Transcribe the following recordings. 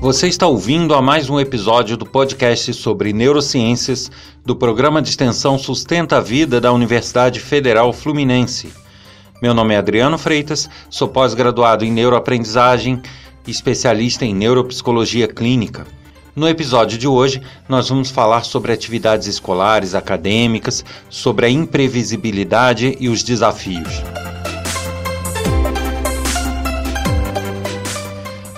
Você está ouvindo a mais um episódio do podcast sobre neurociências do programa de extensão Sustenta a Vida da Universidade Federal Fluminense. Meu nome é Adriano Freitas, sou pós-graduado em neuroaprendizagem e especialista em neuropsicologia clínica. No episódio de hoje, nós vamos falar sobre atividades escolares, acadêmicas, sobre a imprevisibilidade e os desafios.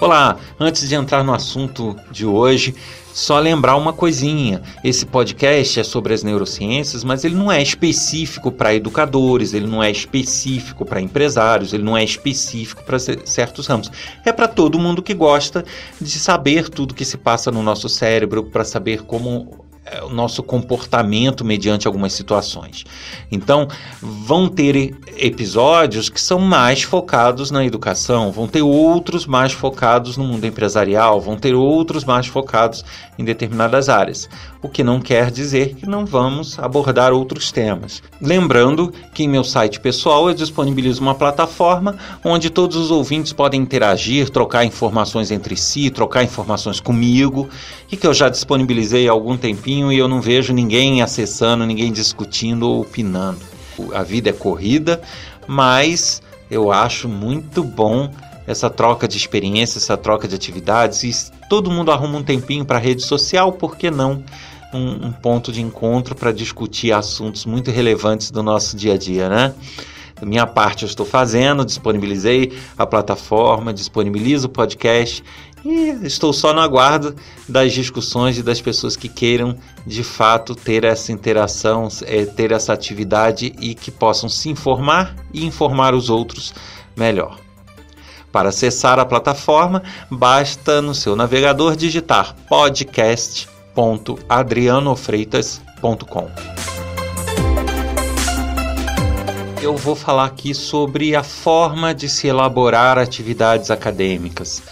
Olá, antes de entrar no assunto de hoje, só lembrar uma coisinha: esse podcast é sobre as neurociências, mas ele não é específico para educadores, ele não é específico para empresários, ele não é específico para certos ramos. É para todo mundo que gosta de saber tudo que se passa no nosso cérebro, para saber como o nosso comportamento mediante algumas situações. Então, vão ter episódios que são mais focados na educação, vão ter outros mais focados no mundo empresarial, vão ter outros mais focados em determinadas áreas, o que não quer dizer que não vamos abordar outros temas. Lembrando que em meu site pessoal eu disponibilizo uma plataforma onde todos os ouvintes podem interagir, trocar informações entre si, trocar informações comigo e que eu já disponibilizei há algum tempinho e eu não vejo ninguém acessando, ninguém discutindo ou opinando. A vida é corrida, mas eu acho muito bom essa troca de experiência, essa troca de atividades. E todo mundo arruma um tempinho para rede social, por que não? Um, um ponto de encontro para discutir assuntos muito relevantes do nosso dia a dia, né? Minha parte eu estou fazendo, disponibilizei a plataforma, disponibilizo o podcast e estou só no aguardo das discussões e das pessoas que queiram de fato ter essa interação, é, ter essa atividade e que possam se informar e informar os outros melhor. Para acessar a plataforma, basta no seu navegador digitar podcast.adrianofreitas.com. Eu vou falar aqui sobre a forma de se elaborar atividades acadêmicas.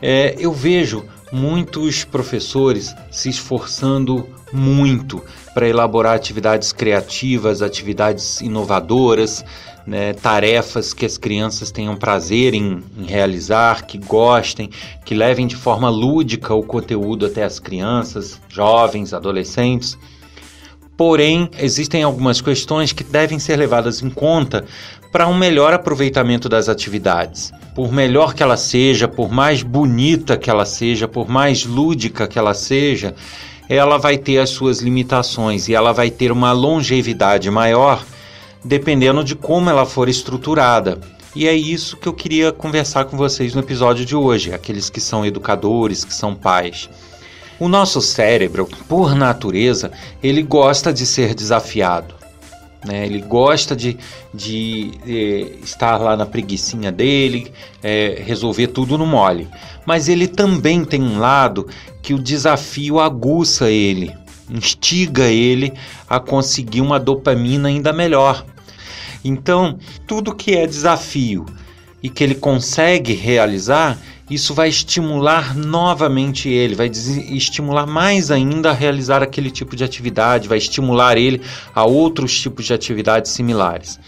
É, eu vejo muitos professores se esforçando muito para elaborar atividades criativas, atividades inovadoras, né, tarefas que as crianças tenham prazer em, em, realizar, que gostem, que levem de forma lúdica o conteúdo até as crianças, jovens, adolescentes. Porém, existem algumas questões que devem ser levadas em conta para um melhor aproveitamento das atividades. Por melhor que ela seja, por mais bonita que ela seja, por mais lúdica que ela seja, ela vai ter as suas limitações e ela vai ter uma longevidade maior dependendo de como ela for estruturada. E é isso que eu queria conversar com vocês no episódio de hoje, aqueles que são educadores, que são pais. O nosso cérebro, por natureza, ele gosta de ser desafiado. Né? Ele gosta de, de, de, estar lá na preguiçinha dele, é, resolver tudo no mole. Mas ele também tem um lado que o desafio aguça ele, instiga ele a conseguir uma dopamina ainda melhor. Então, tudo que é desafio e que ele consegue realizar, isso vai estimular novamente ele, vai estimular mais ainda a realizar aquele tipo de atividade, vai estimular ele a outros tipos de atividades similares.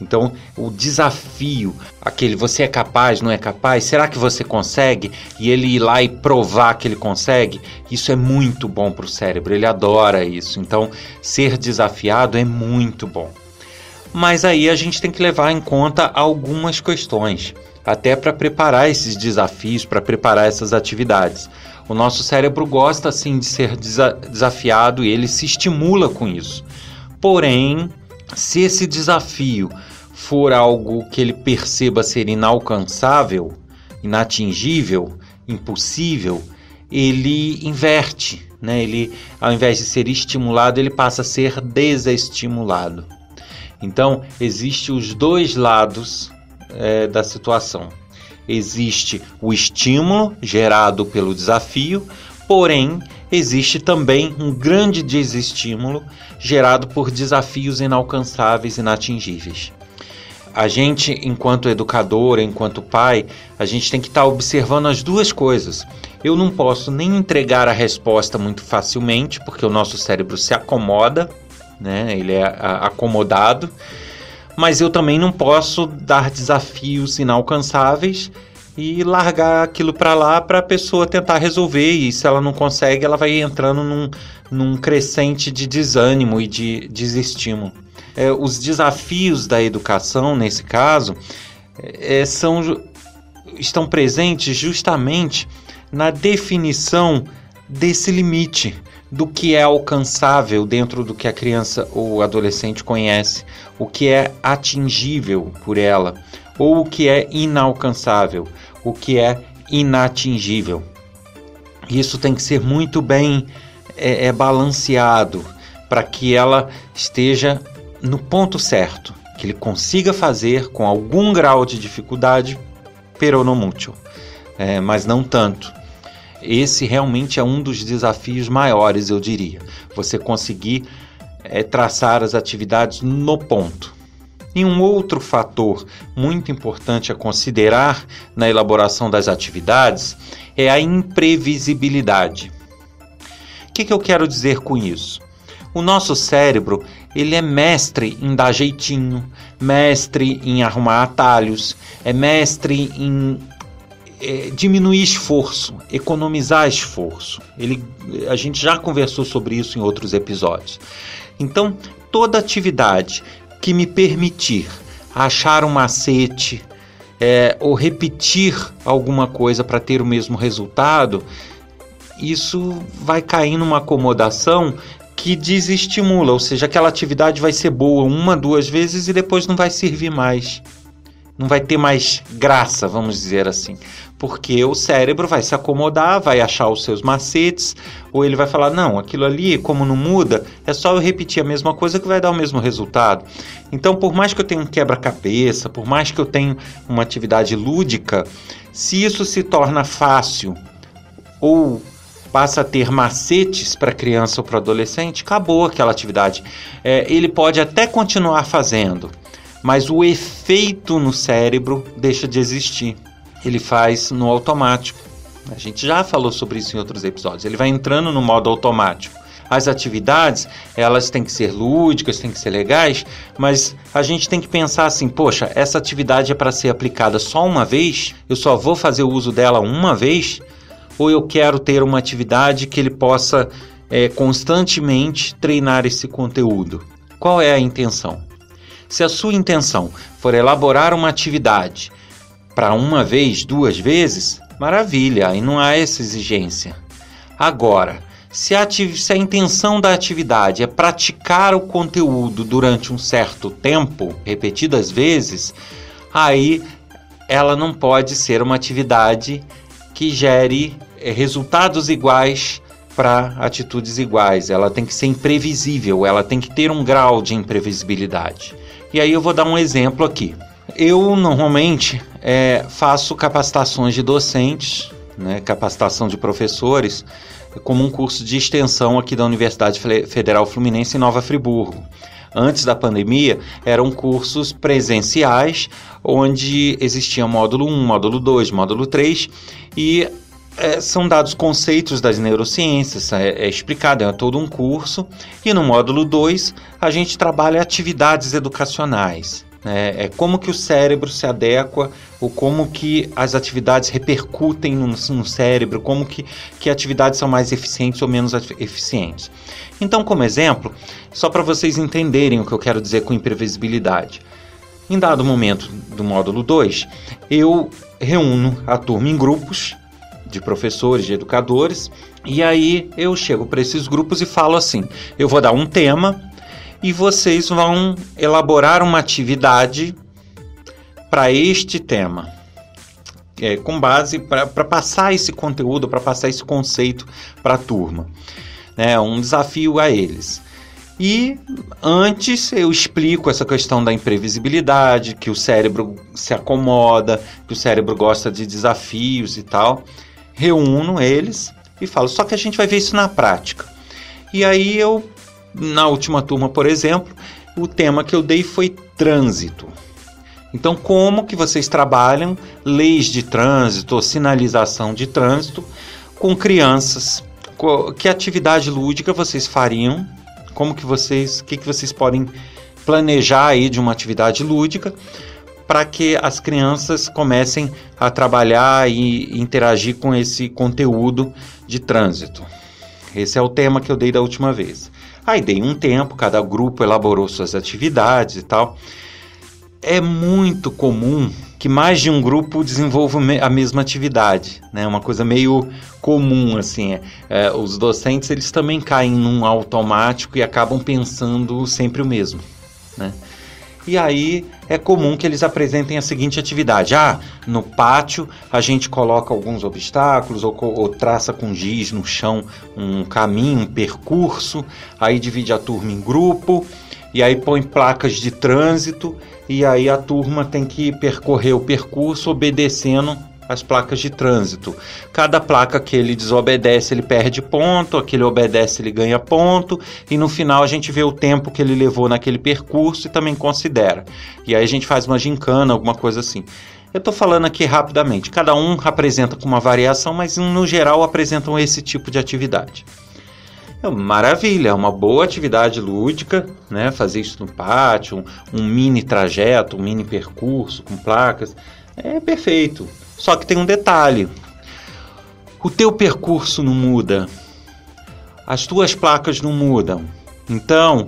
Então, o desafio, aquele você é capaz, não é capaz, será que você consegue? E ele ir lá e provar que ele consegue, isso é muito bom para o cérebro, ele adora isso. Então, ser desafiado é muito bom. Mas aí a gente tem que levar em conta algumas questões até para preparar esses desafios, para preparar essas atividades. O nosso cérebro gosta sim de ser desa desafiado e ele se estimula com isso. Porém, se esse desafio for algo que ele perceba ser inalcançável, inatingível, impossível, ele inverte, né? Ele, ao invés de ser estimulado, ele passa a ser desestimulado. Então, existe os dois lados é, da situação. Existe o estímulo gerado pelo desafio, porém, existe também um grande desestímulo gerado por desafios inalcançáveis, inatingíveis. A gente, enquanto educador, enquanto pai, a gente tem que estar tá observando as duas coisas. Eu não posso nem entregar a resposta muito facilmente, porque o nosso cérebro se acomoda, né? ele é acomodado mas eu também não posso dar desafios inalcançáveis e largar aquilo para lá para a pessoa tentar resolver. E se ela não consegue, ela vai entrando num, num crescente de desânimo e de desestímulo. É, os desafios da educação, nesse caso, é, são, estão presentes justamente na definição desse limite do que é alcançável dentro do que a criança ou adolescente conhece, o que é atingível por ela, ou o que é inalcançável, o que é inatingível. Isso tem que ser muito bem é, é balanceado para que ela esteja no ponto certo, que ele consiga fazer com algum grau de dificuldade, peronomútil, é, mas não tanto. Esse realmente é um dos desafios maiores, eu diria. Você conseguir é, traçar as atividades no ponto. E um outro fator muito importante a considerar na elaboração das atividades é a imprevisibilidade. O que, que eu quero dizer com isso? O nosso cérebro ele é mestre em dar jeitinho, mestre em arrumar atalhos, é mestre em é, diminuir esforço, economizar esforço. Ele, a gente já conversou sobre isso em outros episódios. Então, toda atividade que me permitir achar um macete é, ou repetir alguma coisa para ter o mesmo resultado, isso vai cair numa acomodação que desestimula, ou seja, aquela atividade vai ser boa uma, duas vezes e depois não vai servir mais não vai ter mais graça, vamos dizer assim, porque o cérebro vai se acomodar, vai achar os seus macetes, ou ele vai falar: não, aquilo ali, como não muda, é só eu repetir a mesma coisa que vai dar o mesmo resultado. Então, por mais que eu tenha um quebra-cabeça, por mais que eu tenha uma atividade lúdica, se isso se torna fácil ou passa a ter macetes para criança ou para adolescente, acabou aquela atividade. É, ele pode até continuar fazendo mas o efeito no cérebro deixa de existir. Ele faz no automático. A gente já falou sobre isso em outros episódios. Ele vai entrando no modo automático. As atividades, elas têm que ser lúdicas, têm que ser legais, mas a gente tem que pensar assim: poxa, essa atividade é para ser aplicada só uma vez? Eu só vou fazer o uso dela uma vez? Ou eu quero ter uma atividade que ele possa é, constantemente treinar esse conteúdo? Qual é a intenção? Se a sua intenção for elaborar uma atividade para uma vez, duas vezes, maravilha, aí não há essa exigência. Agora, se a, se a intenção da atividade é praticar o conteúdo durante um certo tempo, repetidas vezes, aí ela não pode ser uma atividade que gere eh, resultados iguais para atitudes iguais. Ela tem que ser imprevisível, ela tem que ter um grau de imprevisibilidade. E aí eu vou dar um exemplo aqui. Eu normalmente é, faço capacitações de docentes, né, capacitação de professores, como um curso de extensão aqui da Universidade Federal Fluminense em Nova Friburgo. Antes da pandemia, eram cursos presenciais, onde existia módulo 1, módulo 2, módulo 3, e é, são dados conceitos das neurociências, é, é, explicado, é todo um curso. E no módulo 2, a gente trabalha atividades educacionais. Né? É como que o cérebro se adequa, ou como que as atividades repercutem no, no cérebro, como que, que atividades são mais eficientes ou menos eficientes. Então, como exemplo, só para vocês entenderem o que eu quero dizer com imprevisibilidade. Em dado momento do módulo 2, eu reúno a turma em grupos de professores, de educadores, e aí eu chego para esses grupos e falo assim: eu vou dar um tema e vocês vão elaborar uma atividade para este tema. É, com base para passar esse conteúdo, para passar esse conceito para a turma. É um desafio a eles. E antes eu explico essa questão da imprevisibilidade, que o cérebro se acomoda, que o cérebro gosta de desafios e tal reúno eles e falo, só que a gente vai ver isso na prática. E aí eu, na última turma, por exemplo, o tema que eu dei foi trânsito. Então, como que vocês trabalham leis de trânsito, sinalização de trânsito com crianças? Que atividade lúdica vocês fariam? Como que vocês, o que, que vocês podem planejar aí de uma atividade lúdica para que as crianças comecem a trabalhar e interagir com esse conteúdo de trânsito. Esse é o tema que eu dei da última vez. Aí dei um tempo, cada grupo elaborou suas atividades e tal. É muito comum que mais de um grupo desenvolva a mesma atividade, né? Uma coisa meio comum assim. É, é, os docentes eles também caem num automático e acabam pensando sempre o mesmo, né? E aí é comum que eles apresentem a seguinte atividade: ah, no pátio a gente coloca alguns obstáculos ou, ou traça com giz no chão um caminho, um percurso, aí divide a turma em grupo e aí põe placas de trânsito e aí a turma tem que percorrer o percurso obedecendo as placas de trânsito. Cada placa que ele desobedece, ele perde ponto, aquele obedece, ele ganha ponto, e no final a gente vê o tempo que ele levou naquele percurso e também considera. E aí a gente faz uma gincana, alguma coisa assim. Eu estou falando aqui rapidamente. Cada um apresenta com uma variação, mas no geral apresentam esse tipo de atividade. É maravilha, é uma boa atividade lúdica, né? Fazer isso no pátio, um, um mini trajeto, um mini percurso com placas, é perfeito. Só que tem um detalhe: o teu percurso não muda, as tuas placas não mudam. Então,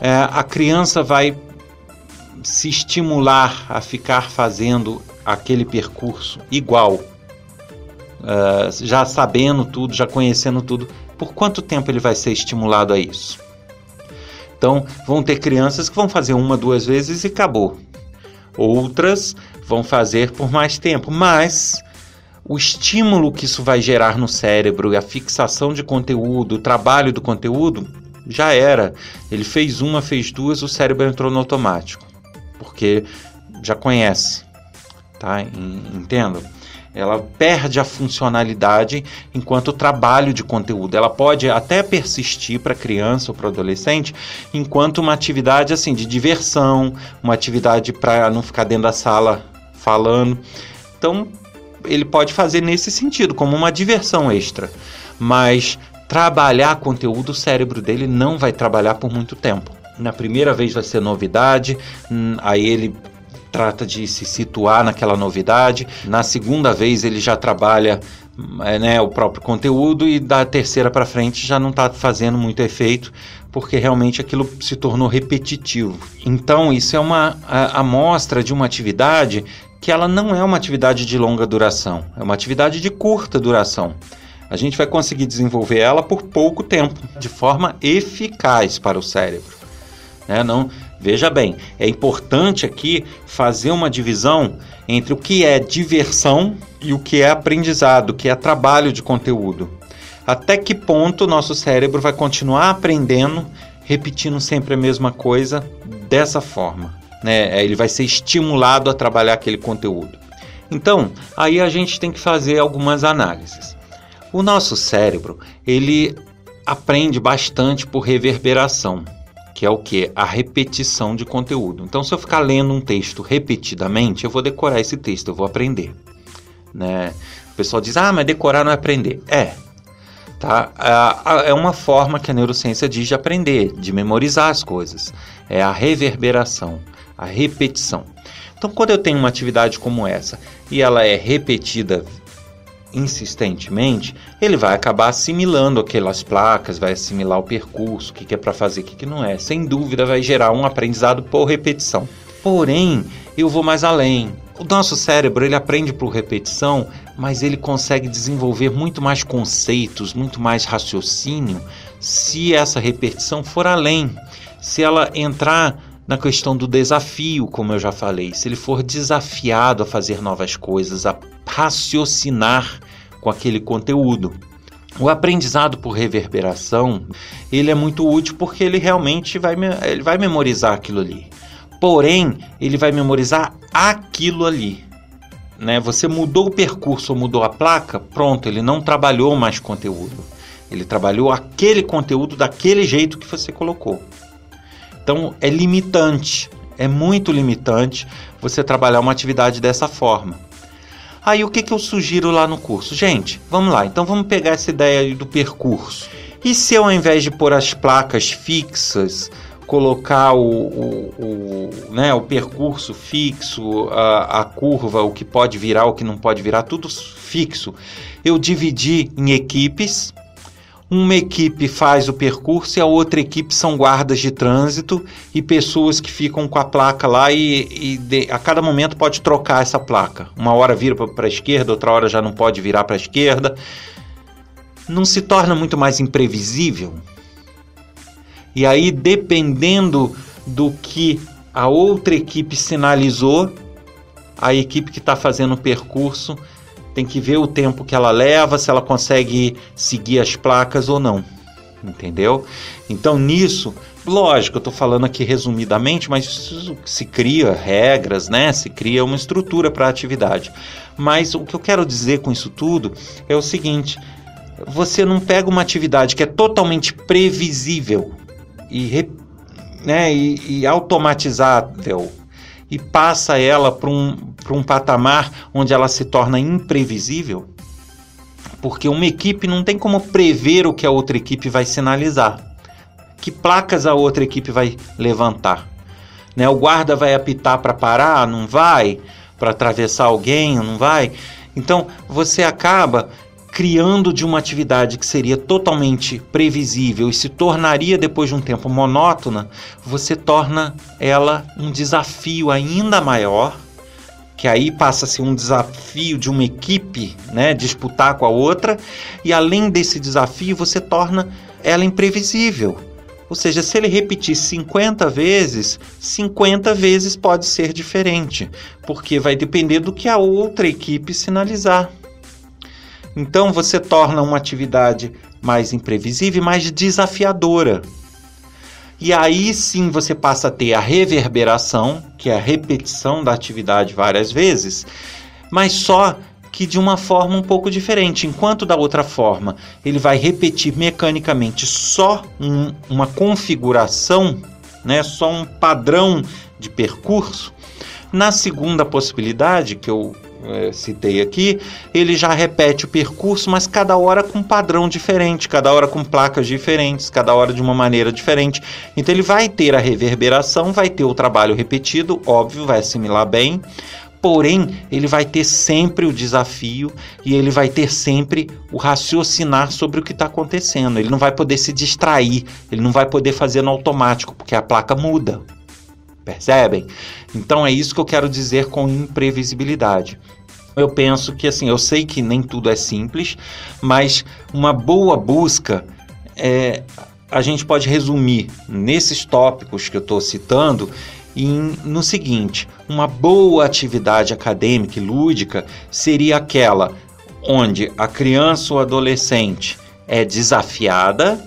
é, a criança vai se estimular a ficar fazendo aquele percurso igual, uh, já sabendo tudo, já conhecendo tudo. Por quanto tempo ele vai ser estimulado a isso? Então, vão ter crianças que vão fazer uma, duas vezes e acabou. Outras vão fazer por mais tempo, mas o estímulo que isso vai gerar no cérebro a fixação de conteúdo, o trabalho do conteúdo, já era. Ele fez uma, fez duas, o cérebro entrou no automático, porque já conhece, tá? Entendo? Ela perde a funcionalidade enquanto trabalho de conteúdo. Ela pode até persistir para criança ou para adolescente enquanto uma atividade assim de diversão, uma atividade para não ficar dentro da sala falando. Então, ele pode fazer nesse sentido, como uma diversão extra. Mas trabalhar conteúdo, o cérebro dele não vai trabalhar por muito tempo. Na primeira vez vai ser novidade, hum, aí ele trata de se situar naquela novidade. Na segunda vez ele já trabalha é, né, o próprio conteúdo e da terceira para frente já não está fazendo muito efeito porque realmente aquilo se tornou repetitivo. Então isso é uma amostra de uma atividade que ela não é uma atividade de longa duração, é uma atividade de curta duração. A gente vai conseguir desenvolver ela por pouco tempo, de forma eficaz para o cérebro. Né? Não, veja bem, é importante aqui fazer uma divisão entre o que é diversão e o que é aprendizado, o que é trabalho de conteúdo. Até que ponto o nosso cérebro vai continuar aprendendo, repetindo sempre a mesma coisa dessa forma? Né? É, ele vai ser estimulado a trabalhar aquele conteúdo. Então, aí a gente tem que fazer algumas análises. O nosso cérebro, ele aprende bastante por reverberação, que é o que? A repetição de conteúdo. Então, se eu ficar lendo um texto repetidamente, eu vou decorar esse texto, eu vou aprender. Né? O pessoal diz, ah, mas decorar não é aprender. É, tá? É uma forma que a neurociência diz de aprender, de memorizar as coisas. É a reverberação a repetição. Então, quando eu tenho uma atividade como essa e ela é repetida insistentemente, ele vai acabar assimilando aquelas placas, vai assimilar o percurso, o que é para fazer, o que não é. Sem dúvida, vai gerar um aprendizado por repetição. Porém, eu vou mais além. O nosso cérebro ele aprende por repetição, mas ele consegue desenvolver muito mais conceitos, muito mais raciocínio, se essa repetição for além, se ela entrar na questão do desafio, como eu já falei, se ele for desafiado a fazer novas coisas, a raciocinar com aquele conteúdo. O aprendizado por reverberação, ele é muito útil porque ele realmente vai, ele vai memorizar aquilo ali. Porém, ele vai memorizar aquilo ali. Né? Você mudou o percurso ou mudou a placa, pronto, ele não trabalhou mais conteúdo. Ele trabalhou aquele conteúdo daquele jeito que você colocou. Então é limitante, é muito limitante você trabalhar uma atividade dessa forma. Aí o que, que eu sugiro lá no curso? Gente, vamos lá, então vamos pegar essa ideia do percurso. E se eu, ao invés de pôr as placas fixas, colocar o, o, o, né, o percurso fixo, a, a curva, o que pode virar, o que não pode virar, tudo fixo. Eu dividi em equipes. Uma equipe faz o percurso e a outra equipe são guardas de trânsito e pessoas que ficam com a placa lá e, e de, a cada momento pode trocar essa placa. Uma hora vira para a esquerda, outra hora já não pode virar para a esquerda. Não se torna muito mais imprevisível? E aí, dependendo do que a outra equipe sinalizou, a equipe que está fazendo o percurso tem que ver o tempo que ela leva, se ela consegue seguir as placas ou não. Entendeu? Então, nisso, lógico, eu estou falando aqui resumidamente, mas se cria regras, né? Se cria uma estrutura para a atividade. Mas o que eu quero dizer com isso tudo é o seguinte: você não pega uma atividade que é totalmente previsível e, né, e, e automatizável e passa ela para um, um patamar onde ela se torna imprevisível? Porque uma equipe não tem como prever o que a outra equipe vai sinalizar. Que placas a outra equipe vai levantar? Né? O guarda vai apitar para parar? Não vai? Para atravessar alguém? Não vai? Então você acaba criando de uma atividade que seria totalmente previsível e se tornaria depois de um tempo monótona, você torna ela um desafio ainda maior, que aí passa a ser um desafio de uma equipe, né, disputar com a outra, e além desse desafio, você torna ela imprevisível. Ou seja, se ele repetir 50 vezes, 50 vezes pode ser diferente, porque vai depender do que a outra equipe sinalizar. Então você torna uma atividade mais imprevisível e mais desafiadora. E aí sim você passa a ter a reverberação, que é a repetição da atividade várias vezes, mas só que de uma forma um pouco diferente. Enquanto da outra forma ele vai repetir mecanicamente só um, uma configuração, né, só um padrão de percurso, na segunda possibilidade, que eu é, citei aqui, ele já repete o percurso, mas cada hora com um padrão diferente, cada hora com placas diferentes, cada hora de uma maneira diferente. Então ele vai ter a reverberação, vai ter o trabalho repetido, óbvio, vai assimilar bem, porém ele vai ter sempre o desafio e ele vai ter sempre o raciocinar sobre o que está acontecendo. Ele não vai poder se distrair, ele não vai poder fazer no automático, porque a placa muda. Percebem? Então é isso que eu quero dizer com imprevisibilidade. Eu penso que assim, eu sei que nem tudo é simples, mas uma boa busca é, a gente pode resumir nesses tópicos que eu estou citando em, no seguinte: uma boa atividade acadêmica e lúdica seria aquela onde a criança ou adolescente é desafiada,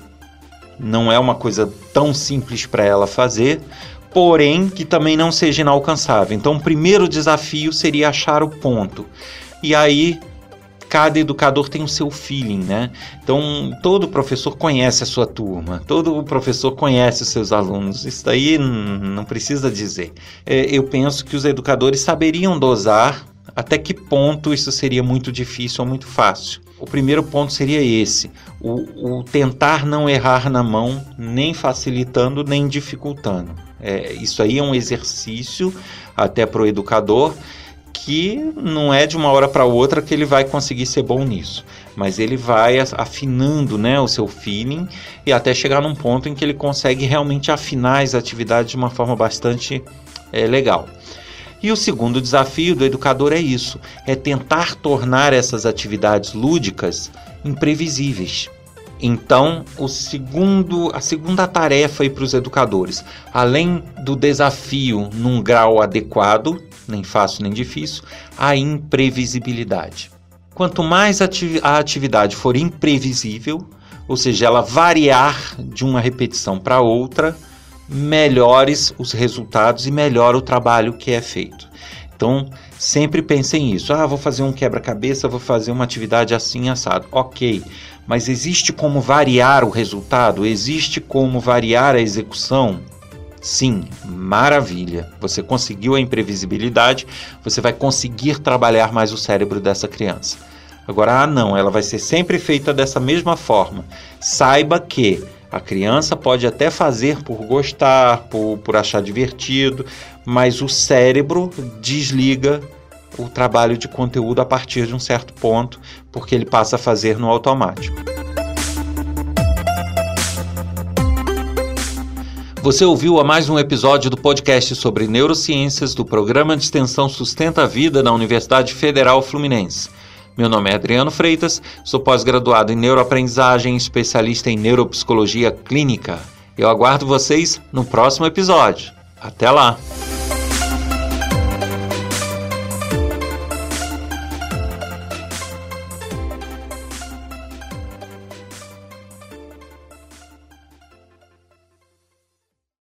não é uma coisa tão simples para ela fazer, porém que também não seja inalcançável. Então, o primeiro desafio seria achar o ponto. E aí, cada educador tem o seu feeling, né? Então, todo professor conhece a sua turma, todo professor conhece os seus alunos. Isso daí não precisa dizer. É, eu penso que os educadores saberiam dosar até que ponto isso seria muito difícil ou muito fácil. O primeiro ponto seria esse: o, o tentar não errar na mão, nem facilitando nem dificultando. É, isso aí é um exercício até para o educador que não é de uma hora para outra que ele vai conseguir ser bom nisso, mas ele vai afinando né, o seu feeling e até chegar num ponto em que ele consegue realmente afinar as atividades de uma forma bastante é, legal. E o segundo desafio do educador é isso: é tentar tornar essas atividades lúdicas imprevisíveis. Então, o segundo, a segunda tarefa para os educadores, além do desafio num grau adequado, nem fácil nem difícil, a imprevisibilidade. Quanto mais a atividade for imprevisível, ou seja, ela variar de uma repetição para outra, melhores os resultados e melhor o trabalho que é feito. Então, sempre pensem nisso. Ah, vou fazer um quebra-cabeça, vou fazer uma atividade assim assado. OK mas existe como variar o resultado? Existe como variar a execução? Sim, maravilha. Você conseguiu a imprevisibilidade, você vai conseguir trabalhar mais o cérebro dessa criança. Agora, ah, não, ela vai ser sempre feita dessa mesma forma. Saiba que A criança pode até fazer por gostar, por, por achar divertido, mas o cérebro desliga o trabalho de conteúdo a partir de um certo ponto, porque ele passa a fazer no automático. Você ouviu a mais um episódio do podcast sobre neurociências do programa de extensão Sustenta a Vida da Universidade Federal Fluminense. Meu nome é Adriano Freitas, sou pós-graduado em neuroaprendizagem, especialista em neuropsicologia clínica. Eu aguardo vocês no próximo episódio. Até lá!